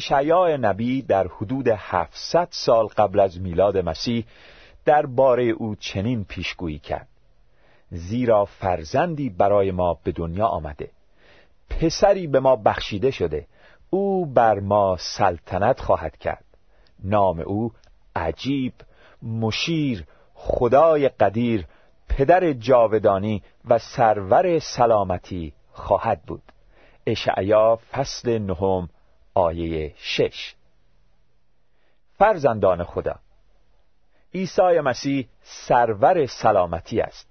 اشعیا نبی در حدود 700 سال قبل از میلاد مسیح درباره او چنین پیشگویی کرد. زیرا فرزندی برای ما به دنیا آمده. پسری به ما بخشیده شده. او بر ما سلطنت خواهد کرد. نام او عجیب مشیر خدای قدیر پدر جاودانی و سرور سلامتی خواهد بود. اشعیا فصل نهم آیه شش. فرزندان خدا عیسی مسیح سرور سلامتی است.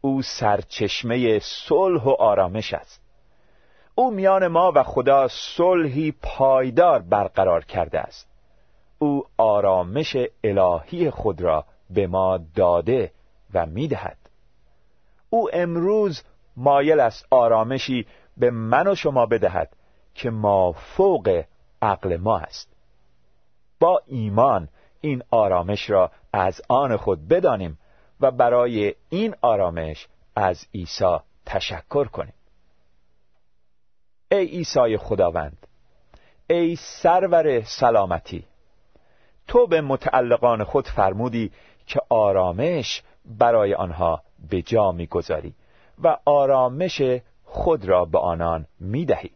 او سرچشمه صلح و آرامش است. او میان ما و خدا صلحی پایدار برقرار کرده است. او آرامش الهی خود را به ما داده و می‌دهد. او امروز مایل است آرامشی به من و شما بدهد که ما فوق عقل ما است با ایمان این آرامش را از آن خود بدانیم و برای این آرامش از عیسی تشکر کنیم. ای عیسی خداوند ای سرور سلامتی تو به متعلقان خود فرمودی که آرامش برای آنها به جا می‌گذاری و آرامش خود را به آنان می‌دهی.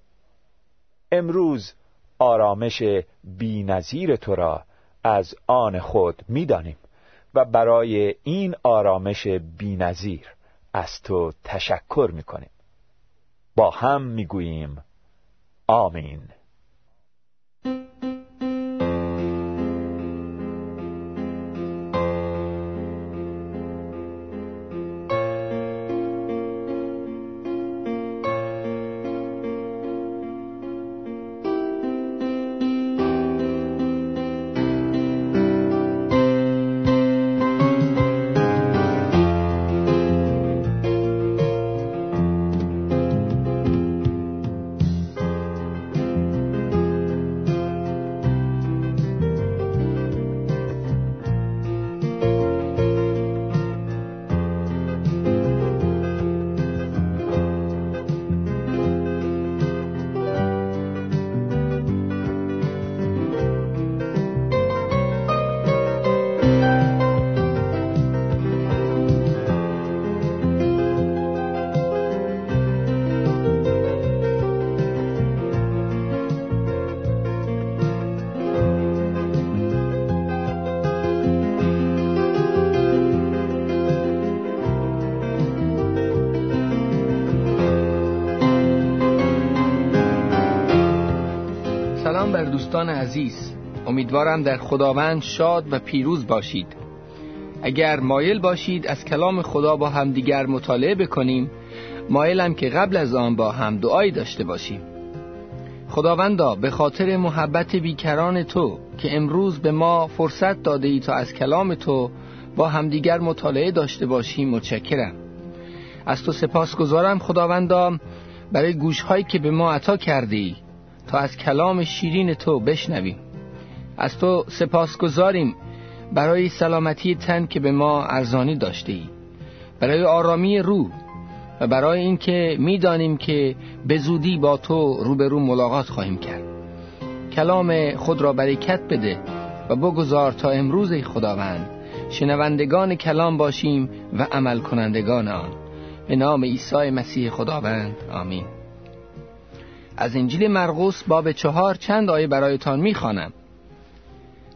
امروز آرامش بینظیر تو را از آن خود می‌دانیم و برای این آرامش بینظیر از تو تشکر می‌کنیم. با هم می‌گوییم آمین. دوستان عزیز امیدوارم در خداوند شاد و پیروز باشید. اگر مایل باشید از کلام خدا با همدیگر مطالعه بکنیم مایلم که قبل از آن با هم دعایی داشته باشیم. خداوندا به خاطر محبت بیکران تو که امروز به ما فرصت داده ای تا از کلام تو با همدیگر مطالعه داشته باشیم متشکرم. از تو سپاس گذارم خداوندا برای گوشهایی که به ما عطا کرده ای. تا از کلام شیرین تو بشنویم. از تو سپاس گذاریم برای سلامتی تن که به ما ارزانی داشته ای. برای آرامی روح و برای اینکه می‌دانیم که به زودی با تو روبرو ملاقات خواهیم کرد. کلام خود را برکت بده و بگذار تا امروز خداوند شنوندگان کلام باشیم و عمل کنندگان آن. به نام عیسی مسیح خداوند آمین. از انجیل مرقس باب چهار چند آیه برایتان می‌خوانم.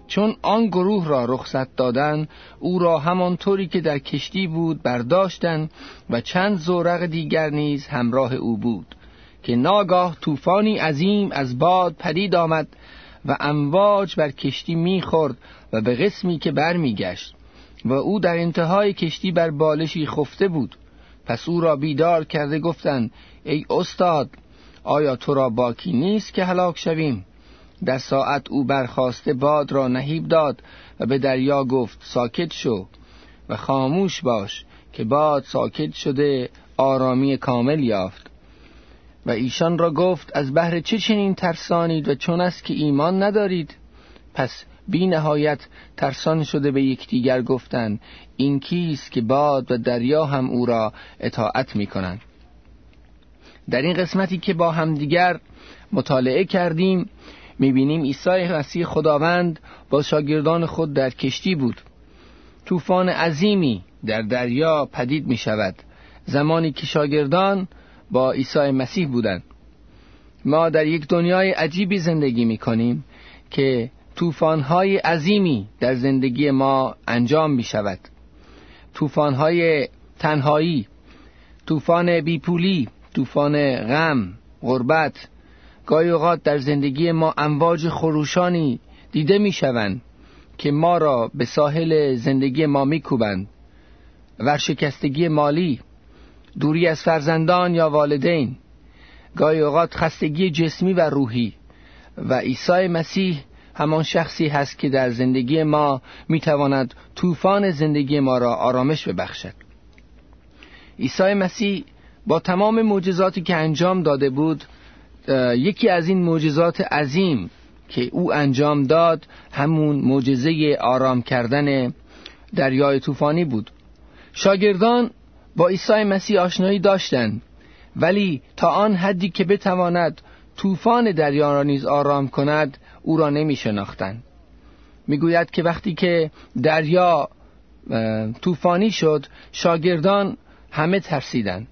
چون آن گروه را رخصت دادن او را همانطوری که در کشتی بود برداشتن و چند زورق دیگر نیز همراه او بود که ناگاه طوفانی عظیم از باد پدید آمد و امواج بر کشتی می‌خورد و به قسمی که برمیگشت و او در انتهای کشتی بر بالشی خفته بود. پس او را بیدار کرده گفتند ای استاد آیا تو را باکی نیست که هلاک شویم؟ در ساعت او برخواسته باد را نهیب داد و به دریا گفت ساکت شو و خاموش باش که باد ساکت شده آرامی کامل یافت. و ایشان را گفت از بهر چه چنین ترسانید و چون است که ایمان ندارید؟ پس بی نهایت ترسان شده به یکدیگر گفتند این کیست که باد و دریا هم او را اطاعت می کنند در این قسمتی که با همدیگر مطالعه کردیم می‌بینیم عیسی مسیح خداوند با شاگردان خود در کشتی بود. طوفان عظیمی در دریا پدید می شود زمانی که شاگردان با عیسی مسیح بودند. ما در یک دنیای عجیبی زندگی می کنیم که طوفان‌های عظیمی در زندگی ما انجام می شود طوفان‌های تنهایی طوفان بیپولی طوفان غم غربت. گاهی اوقات در زندگی ما امواج خروشانی دیده می شوند که ما را به ساحل زندگی ما می کوبند ورشکستگی مالی دوری از فرزندان یا والدین گاهی اوقات خستگی جسمی و روحی. و عیسی مسیح همان شخصی هست که در زندگی ما می‌تواند طوفان زندگی ما را آرامش ببخشد. عیسی مسیح با تمام معجزاتی که انجام داده بود یکی از این معجزات عظیم که او انجام داد همون معجزه آرام کردن دریای طوفانی بود. شاگردان با عیسی مسیح آشنایی داشتند ولی تا آن حدی که بتواند طوفان دریا را نیز آرام کند او را نمی شناختند می‌گوید که وقتی که دریا طوفانی شد شاگردان همه ترسیدند.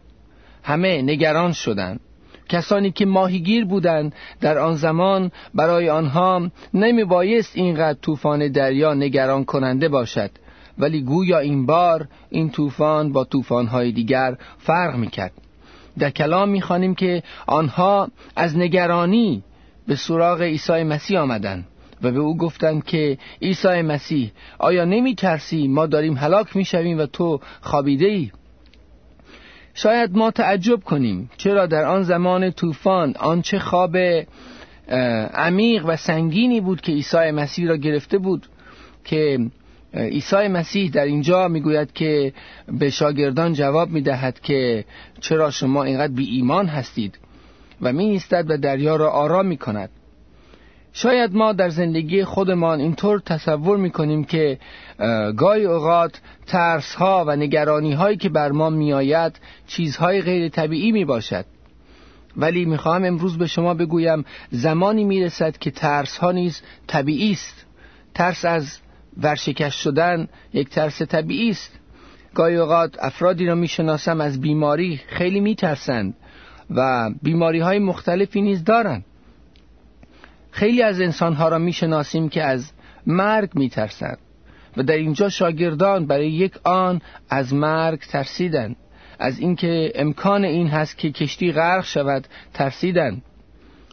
همه نگران شدند. کسانی که ماهیگیر بودند در آن زمان برای آنها نمی بایست اینقدر طوفان دریا نگران کننده باشد. ولی گویا این بار این طوفان با طوفان‌های دیگر فرق می‌کرد. در کلام می‌خوانیم که آنها از نگرانی به سراغ عیسی مسیح آمدند و به او گفتند که عیسی مسیح آیا نمی ترسی ما داریم هلاک می شویم و تو خابیده ای شاید ما تعجب کنیم چرا در آن زمان طوفان آنچه خواب عمیق و سنگینی بود که عیسی مسیح را گرفته بود که عیسی مسیح در اینجا می‌گوید که به شاگردان جواب می‌دهد که چرا شما اینقدر بی ایمان هستید و می ایستد و دریا را آرام می کند شاید ما در زندگی خودمان اینطور تصور می کنیم که گاهی اوقات ترس ها و نگرانی هایی که بر ما می آید چیزهای غیر طبیعی می باشد ولی می‌خواهم امروز به شما بگویم زمانی می‌رسد که ترس ها نیز طبیعی است. ترس از ورشکست شدن یک ترس طبیعی است. گاهی اوقات افرادی را می‌شناسم از بیماری خیلی میترسند و بیماری های مختلفی نیز دارند. خیلی از انسانها را می‌شناسیم که از مرگ میترسند و در اینجا شاگردان برای یک آن از مرگ ترسیدند. از اینکه امکان این هست که کشتی غرق شود ترسیدند.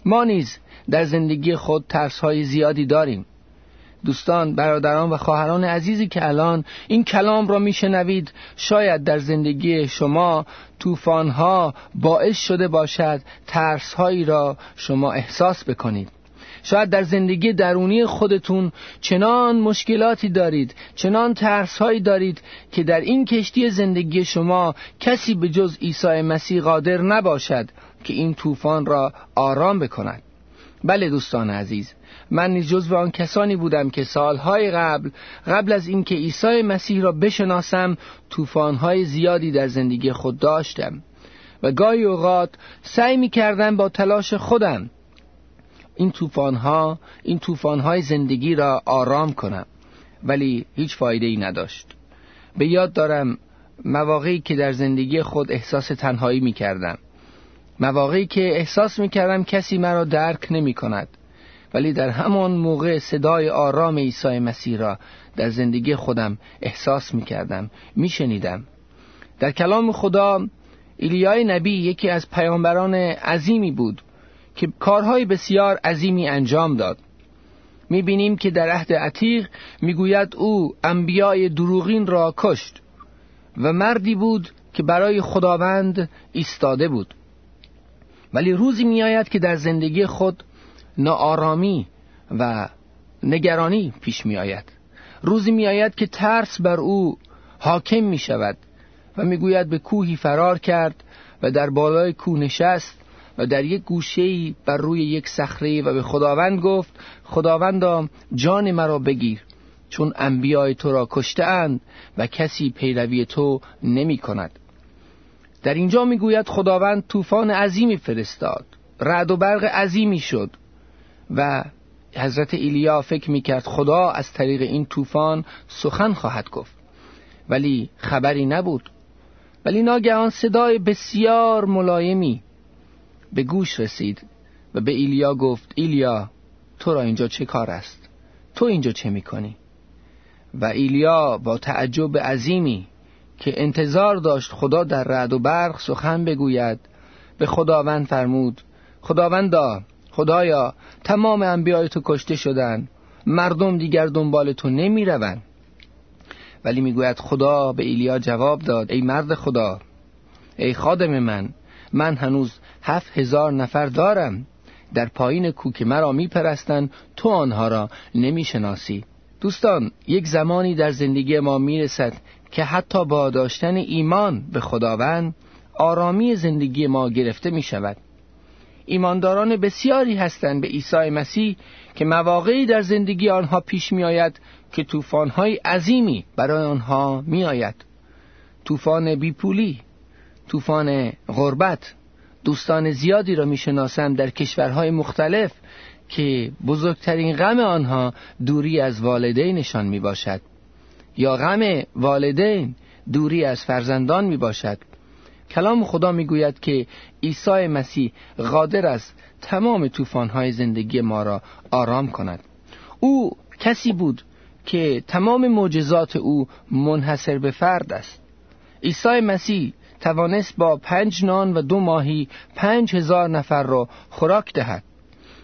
ما نیز در زندگی خود ترس های زیادی داریم. دوستان برادران و خواهران عزیزی که الان این کلام را میشنوید شاید در زندگی شما طوفانها باعث شده باشد ترسهایی را شما احساس بکنید. شاید در زندگی درونی خودتون چنان مشکلاتی دارید چنان ترسهایی دارید که در این کشتی زندگی شما کسی به جز عیسی مسیح قادر نباشد که این طوفان را آرام بکند. بله دوستان عزیز من نیز جزو آن کسانی بودم که سالهای قبل قبل از اینکه عیسی مسیح را بشناسم طوفانهای زیادی در زندگی خود داشتم. و گاهی اوقات سعی می کردم با تلاش خودم این طوفانها این طوفانهای زندگی را آرام کنم. ولی هیچ فایده ای نداشت. به یاد دارم مواقعی که در زندگی خود احساس تنهایی می کردم مواقعی که احساس می کردم کسی مرا درک نمی کند ولی در همان موقع صدای آرام عیسی مسیح را در زندگی خودم احساس می کردم می شنیدم. در کلام خدا ایلیای نبی یکی از پیامبران عظیمی بود. که کارهای بسیار عظیمی انجام داد. می بینیم که در عهد عتیق می‌گوید او انبیای دروغین را کشت و مردی بود که برای خداوند ایستاده بود. ولی روزی میآید که در زندگی خود ناآرامی و نگرانی پیش می آید روزی می آید که ترس بر او حاکم می شود و می گوید به کوهی فرار کرد و در بالای کوه نشست در یک گوشه بر روی یک صخره و به خداوند گفت خداوندا جان مرا بگیر چون انبیای تو را کشته و کسی پیروی تو نمی کند در اینجا می‌گوید خداوند طوفان عظیمی فرستاد رعد و برق عظیمی شد. و حضرت ایلیا فکر می‌کرد خدا از طریق این طوفان سخن خواهد گفت. ولی خبری نبود. ولی ناگهان صدای بسیار ملایمی به گوش رسید و به ایلیا گفت ایلیا تو را اینجا چه کار است؟ تو اینجا چه می‌کنی؟ و ایلیا با تعجب عظیمی که انتظار داشت خدا در رعد و برق سخن بگوید به خداوند فرمود خداوندا خدایا تمام انبیای تو کشته شدن مردم دیگر دنبال تو نمی روند ولی می‌گوید خدا به ایلیا جواب داد ای مرد خدا ای خادم من من هنوز هفت هزار نفر دارم. در پایین کوک مرا میپرستند. تو آنها را نمی‌شناسی. دوستان یک زمانی در زندگی ما می‌رسد که حتی با داشتن ایمان به خداوند آرامی زندگی ما گرفته می شود ایمانداران بسیاری هستند به عیسی مسیح که مواقعی در زندگی آنها پیش می آید که طوفان‌های عظیمی برای آنها می آید طوفان بیپولی طوفان غربت دوستان زیادی را می‌شناسم در کشورهای مختلف که بزرگترین غم آنها دوری از والدینشان می باشد یا غم والدین دوری از فرزندان می باشد کلام خدا می‌گوید که عیسی مسیح قادر است تمام طوفان‌های زندگی ما را آرام کند. او کسی بود که تمام معجزات او منحصر به فرد است. عیسی مسیح توانست با پنج نان و دو ماهی پنج هزار نفر را خوراک دهد.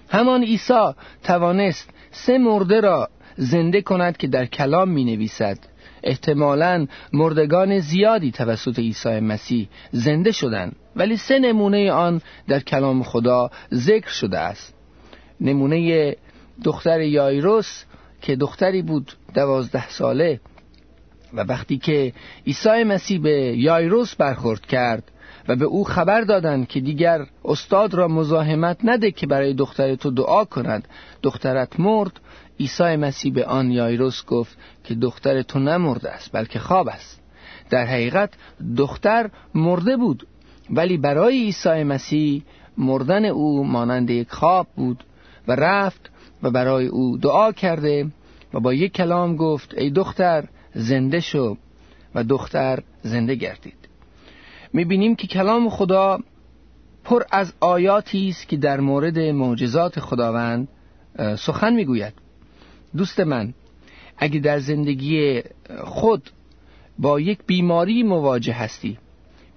همان عیسی توانست سه مرده را زنده کند که در کلام می نویسد احتمالا مردگان زیادی توسط عیسی مسیح زنده شدند ولی سه نمونه آن در کلام خدا ذکر شده است. نمونه دختر یایروس که دختری بود دوازده ساله و وقتی که عیسی مسیح به یایروس برخورد کرد و به او خبر دادند که دیگر استاد را مزاحمت نده که برای دختر تو دعا کند دخترت مرد عیسی مسیح به آن یایروس گفت که دختر تو نمرده است بلکه خواب است. در حقیقت دختر مرده بود ولی برای عیسی مسیح مردن او مانند یک خواب بود و رفت و برای او دعا کرده و با یک کلام گفت ای دختر زنده شو و دختر زنده گردید. می‌بینیم که کلام خدا پر از آیاتی است که در مورد معجزات خداوند سخن می‌گوید. دوست من اگه در زندگی خود با یک بیماری مواجه هستی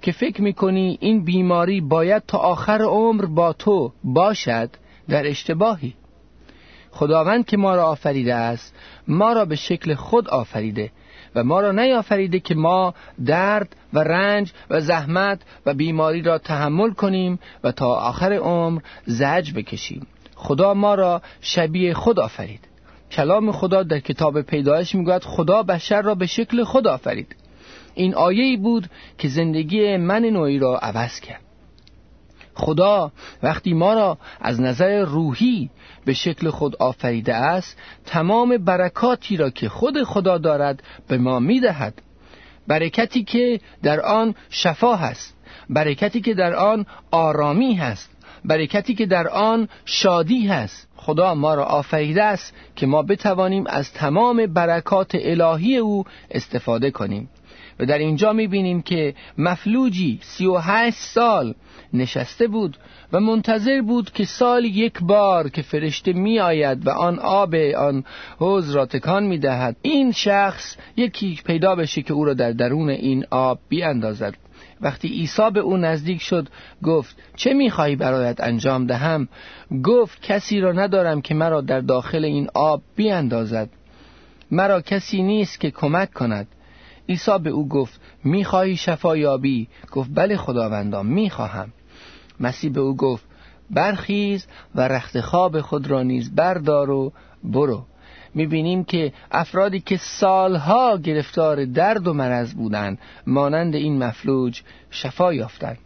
که فکر می‌کنی این بیماری باید تا آخر عمر با تو باشد در اشتباهی. خداوند که ما را آفریده است ما را به شکل خود آفریده. و ما را نیافریده که ما درد و رنج و زحمت و بیماری را تحمل کنیم و تا آخر عمر زج بکشیم. خدا ما را شبیه خود آفرید. کلام خدا در کتاب پیدایش می‌گوید خدا بشر را به شکل خود آفرید. این آیه بود که زندگی من نوعی را عوض کرد. خدا وقتی ما را از نظر روحی به شکل خود آفریده است تمام برکاتی را که خود خدا دارد به ما می‌دهد. برکتی که در آن شفا هست. برکتی که در آن آرامی هست. برکتی که در آن شادی هست. خدا ما را آفریده است که ما بتوانیم از تمام برکات الهی او استفاده کنیم. و در اینجا می‌بینیم که مفلوجی سی و هشت سال نشسته بود و منتظر بود که سال یک بار که فرشته می آید و آن آب آن حوز را تکان می دهد این شخص یکی پیدا بشه که او را در درون این آب بیاندازد. وقتی عیسی به او نزدیک شد گفت چه می‌خواهی برایت انجام دهم؟ گفت کسی را ندارم که مرا در داخل این آب بیاندازد. مرا کسی نیست که کمک کند. عیسی به او گفت می‌خواهی شفا یابی گفت بله خداوندم می‌خواهم. مسیح به او گفت برخیز و رخت خواب خود را نیز بردار و برو. می‌بینیم که افرادی که سالها گرفتار درد و مرض بودند مانند این مفلوج شفا یافتند.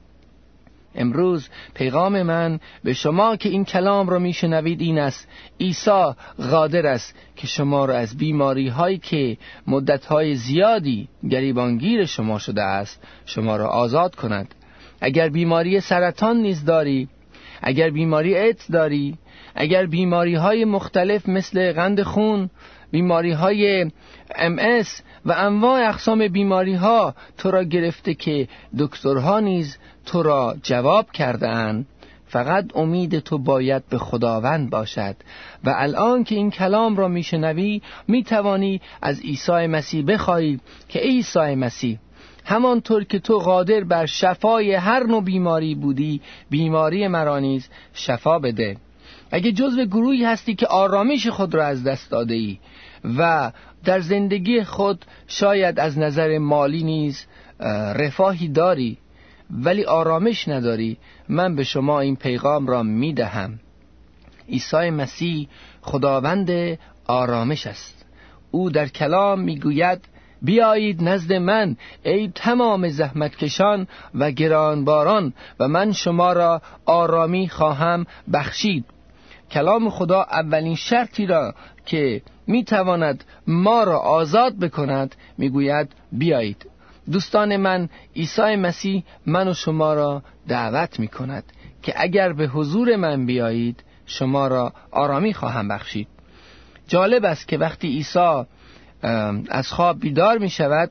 امروز پیغام من به شما که این کلام را میشنوید این است. عیسی قادر است که شما را از بیماری هایی که مدت های زیادی گریبانگیر شما شده است شما را آزاد کند. اگر بیماری سرطان نیز داری اگر بیماری ایدز داری اگر بیماری های مختلف مثل قند خون بیماری های ام و انواع اقسام بیماری ها تو را گرفته که دکترها نیز تو را جواب کرده اند فقط امید تو باید به خداوند باشد. و الان که این کلام را میشنوی می‌توانی از عیسی مسیح بخواهی که عیسی مسیح همانطور که تو قادر بر شفای هر نوع بیماری بودی بیماری مرا نیز شفا بده. اگه جزو گروهی هستی که آرامش خود را از دست داده ای و در زندگی خود شاید از نظر مالی نیز رفاهی داری ولی آرامش نداری. من به شما این پیغام را می دهم عیسی مسیح خداوند آرامش است. او در کلام می‌گوید بیایید نزد من ای تمام زحمتکشان و گرانباران و من شما را آرامی خواهم بخشید. کلام خدا اولین شرطی را که می‌تواند ما را آزاد بکند می‌گوید بیایید. دوستان من عیسی مسیح من و شما را دعوت می کند که اگر به حضور من بیایید شما را آرامی خواهم بخشید. جالب است که وقتی عیسی از خواب بیدار می شود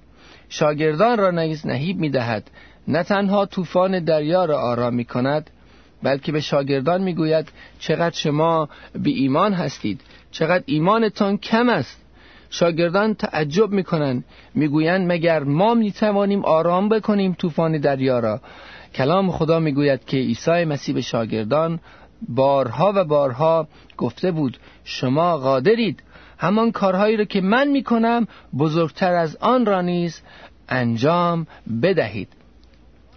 شاگردان را نیز نهیب می دهد نه تنها طوفان دریا را آرام می کند بلکه به شاگردان می گوید چقدر شما بی ایمان هستید چقدر ایمانتان کم است. شاگردان تعجب می‌کنند می‌گویند مگر ما می‌توانیم آرام بکنیم طوفان دریا را؟ کلام خدا می‌گوید که عیسی مسیح به شاگردان بارها و بارها گفته بود شما قادرید. همان کارهایی را که من می‌کنم بزرگتر از آن را نیز انجام بدهید.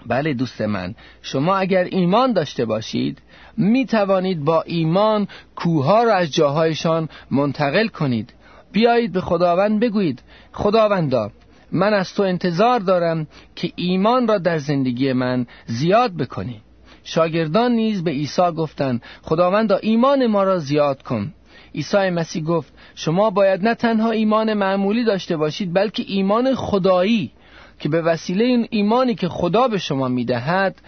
بله دوست من شما اگر ایمان داشته باشید می توانید با ایمان کوها را از جاهایشان منتقل کنید. بیایید به خداوند بگویید خداوندا من از تو انتظار دارم که ایمان را در زندگی من زیاد بکنی. شاگردان نیز به عیسی گفتند خداوندا ایمان ما را زیاد کن. عیسی مسیح گفت شما باید نه تنها ایمان معمولی داشته باشید بلکه ایمان خدایی. که به وسیله این ایمانی که خدا به شما می‌دهد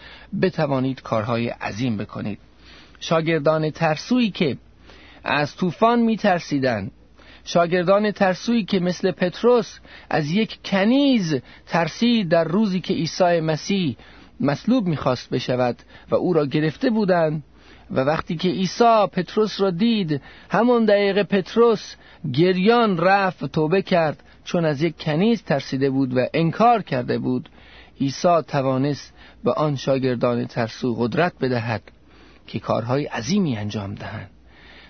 بتوانید کارهای عظیم بکنید. شاگردان ترسویی که از طوفان میترسیدند شاگردان ترسویی که مثل پتروس از یک کنیز ترسید در روزی که عیسی مسیح مصلوب می‌خواست بشود و او را گرفته بودند و وقتی که عیسی پتروس را دید همون دقیقه پتروس گریان رفت و توبه کرد. چون از یک کنیز ترسیده بود و انکار کرده بود عیسی توانست به آن شاگردان ترسو قدرت بدهد که کارهای عظیمی انجام دهند.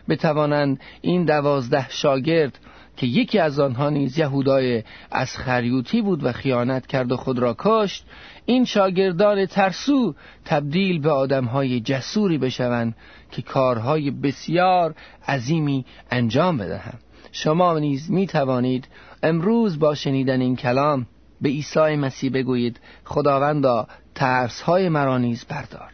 بتوانند این دوازده شاگرد که یکی از آنها نیز یهودای از خریوتی بود و خیانت کرد و خود را کشت این شاگردان ترسو تبدیل به آدمهای جسوری بشوند که کارهای بسیار عظیمی انجام بدهند. شما نیز می توانید امروز با شنیدن این کلام به عیسی مسیح بگویید خداوندا ترسهای مرا نیز بردار.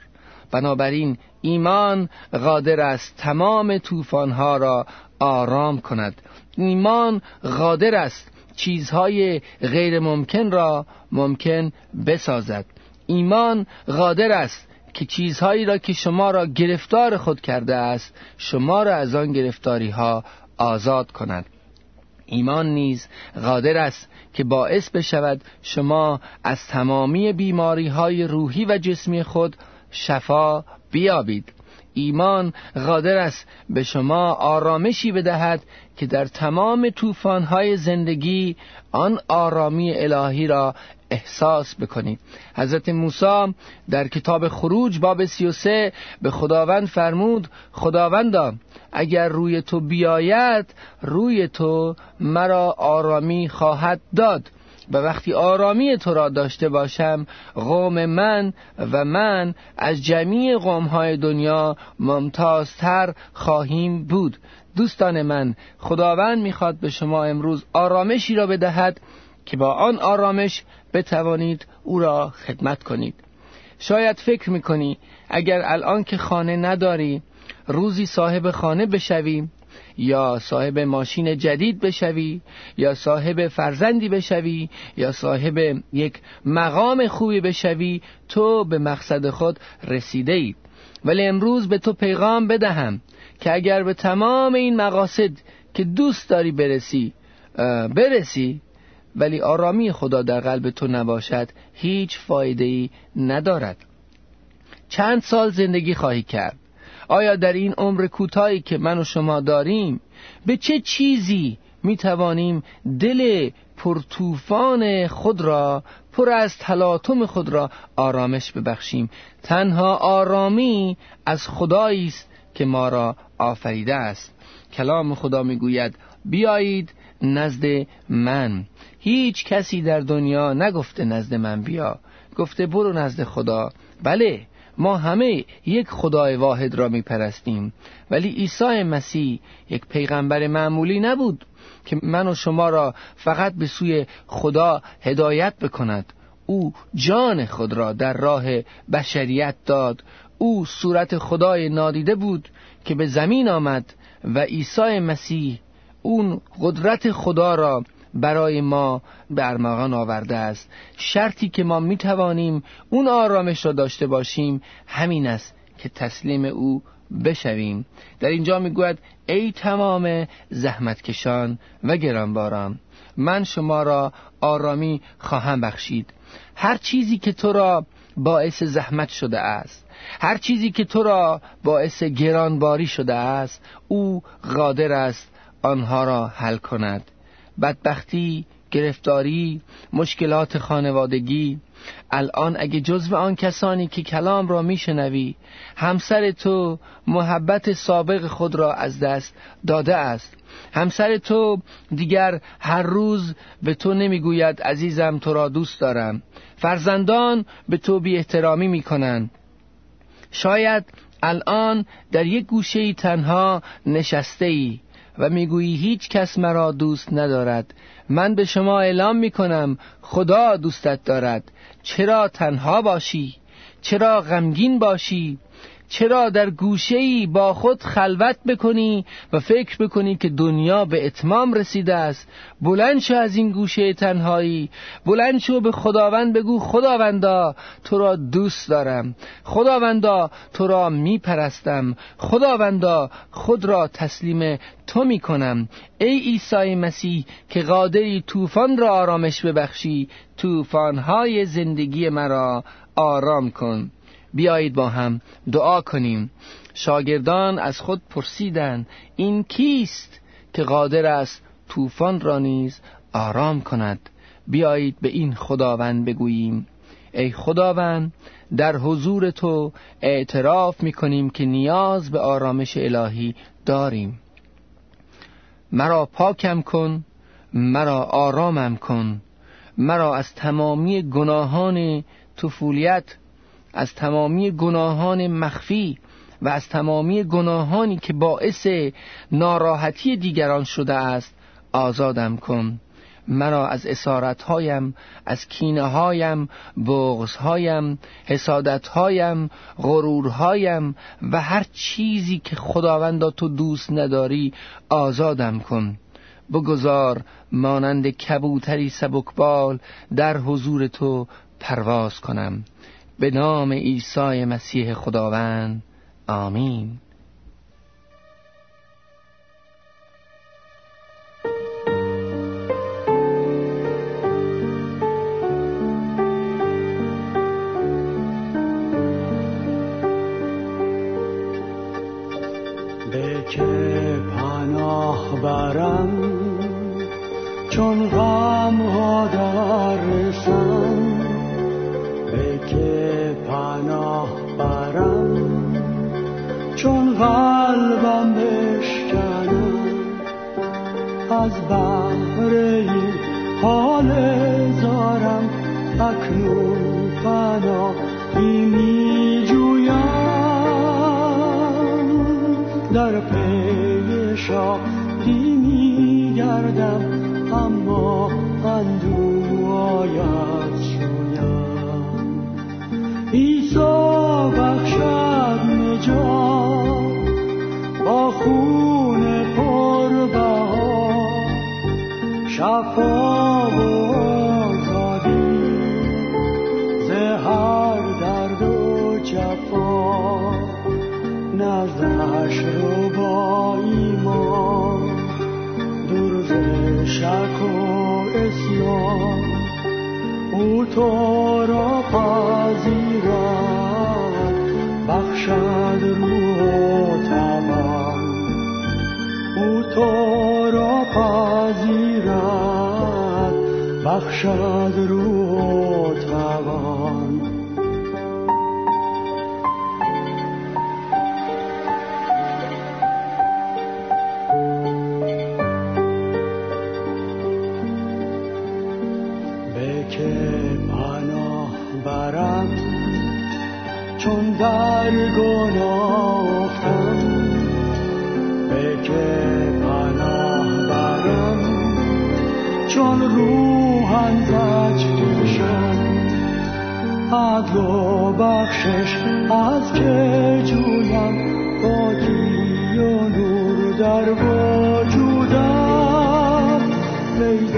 بنابراین ایمان قادر است تمام طوفانها را آرام کند. ایمان قادر است چیزهای غیر ممکن را ممکن بسازد. ایمان قادر است که چیزهایی را که شما را گرفتار خود کرده است شما را از آن گرفتاری ها آزاد کند. ایمان نیز قادر است که باعث بشود شما از تمامی بیماری های روحی و جسمی خود شفا بیابید. ایمان قادر است به شما آرامشی بدهد که در تمام طوفان‌های زندگی آن آرامی الهی را احساس بکنید. حضرت موسی در کتاب خروج باب 33 به خداوند فرمود خداوندا اگر روی تو بیاید روی تو مرا آرامی خواهد داد و وقتی آرامی تو را داشته باشم قوم من و من از جمیع های دنیا ممتازتر خواهیم بود. دوستان من خداوند می‌خواد به شما امروز آرامشی را بدهد که با آن آرامش بتوانید او را خدمت کنید. شاید فکر می‌کنی اگر الان که خانه نداری روزی صاحب خانه بشوی یا صاحب ماشین جدید بشوی یا صاحب فرزندی بشوی یا صاحب یک مقام خوبی بشوی تو به مقصد خود رسیده ای ولی امروز به تو پیغام بدهم که اگر به تمام این مقاصد که دوست داری برسی برسی ولی آرامی خدا در قلب تو نباشد هیچ فایده ای ندارد. چند سال زندگی خواهی کرد. آیا در این عمر کوتاهی که من و شما داریم به چه چیزی می توانیم دل پرتوفان خود را پر از تلاطم خود را آرامش ببخشیم؟ تنها آرامی از خدایی است که ما را آفریده است. کلام خدا می‌گوید بیایید نزد من. هیچ کسی در دنیا نگفته نزد من بیا. گفته برو نزد خدا. بله ما همه یک خدای واحد را میپرستیم. ولی عیسی مسیح یک پیغمبر معمولی نبود که من و شما را فقط به سوی خدا هدایت بکند. او جان خود را در راه بشریت داد. او صورت خدای نادیده بود که به زمین آمد و عیسی مسیح اون قدرت خدا را برای ما به ارمغان آورده است. شرطی که ما می توانیم اون آرامش را داشته باشیم همین است که تسلیم او بشویم. در اینجا می‌گوید ای تمام زحمتکشان و گرانباران من شما را آرامی خواهم بخشید. هر چیزی که تو را باعث زحمت شده است هر چیزی که تو را باعث گرانباری شده است او قادر است آنها را حل کند. بدبختی گرفتاری مشکلات خانوادگی. الان اگه جزو آن کسانی که کلام را میشنوی همسر تو محبت سابق خود را از دست داده است. همسر تو دیگر هر روز به تو نمی‌گوید عزیزم تو را دوست دارم. فرزندان به تو بی احترامی می‌کنند. شاید الان در یک گوشه تنها نشسته ای و می‌گویی هیچ کس مرا دوست ندارد. من به شما اعلام می‌کنم خدا دوستت دارد. چرا تنها باشی؟ چرا غمگین باشی؟ چرا در گوشه ای با خود خلوت بکنی و فکر بکنی که دنیا به اتمام رسیده است؟ بلند شو از این گوشه تنهایی. بلند شو به خداوند بگو خداوندا تو را دوست دارم. خداوندا تو را میپرستم. خداوندا خود را تسلیم تو می‌کنم. ای عیسی مسیح که قادری طوفان را آرامش ببخشی طوفانهای زندگی مرا آرام کن. بیایید با هم دعا کنیم. شاگردان از خود پرسیدند این کیست که قادر است طوفان را نیز آرام کند؟ بیایید به این خداوند بگوییم. ای خداوند در حضور تو اعتراف می‌کنیم که نیاز به آرامش الهی داریم. مرا پاکم کن مرا آرامم کن مرا از تمامی گناهان طفولیت از تمامی گناهان مخفی و از تمامی گناهانی که باعث ناراحتی دیگران شده است آزادم کن. مرا از اسارتهایم از کینه هایم بغزهایم حسادتهایم غرورهایم و هر چیزی که خداوندا تو دوست نداری آزادم کن. بگذار مانند کبوتری سبکبال در حضور تو پرواز کنم. به نام عیسی مسیح خداوند. آمین. عیسی بخشد نجات با خون پربها شفا و آزادی زهر درد و جفا نزدش رو با ایمان دور ز شک و اسیان او تو تو را پذیرد بخشد روح بخشش از که جویم بادی و نور در وجودم. قید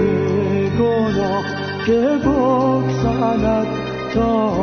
گناه که بکسند تا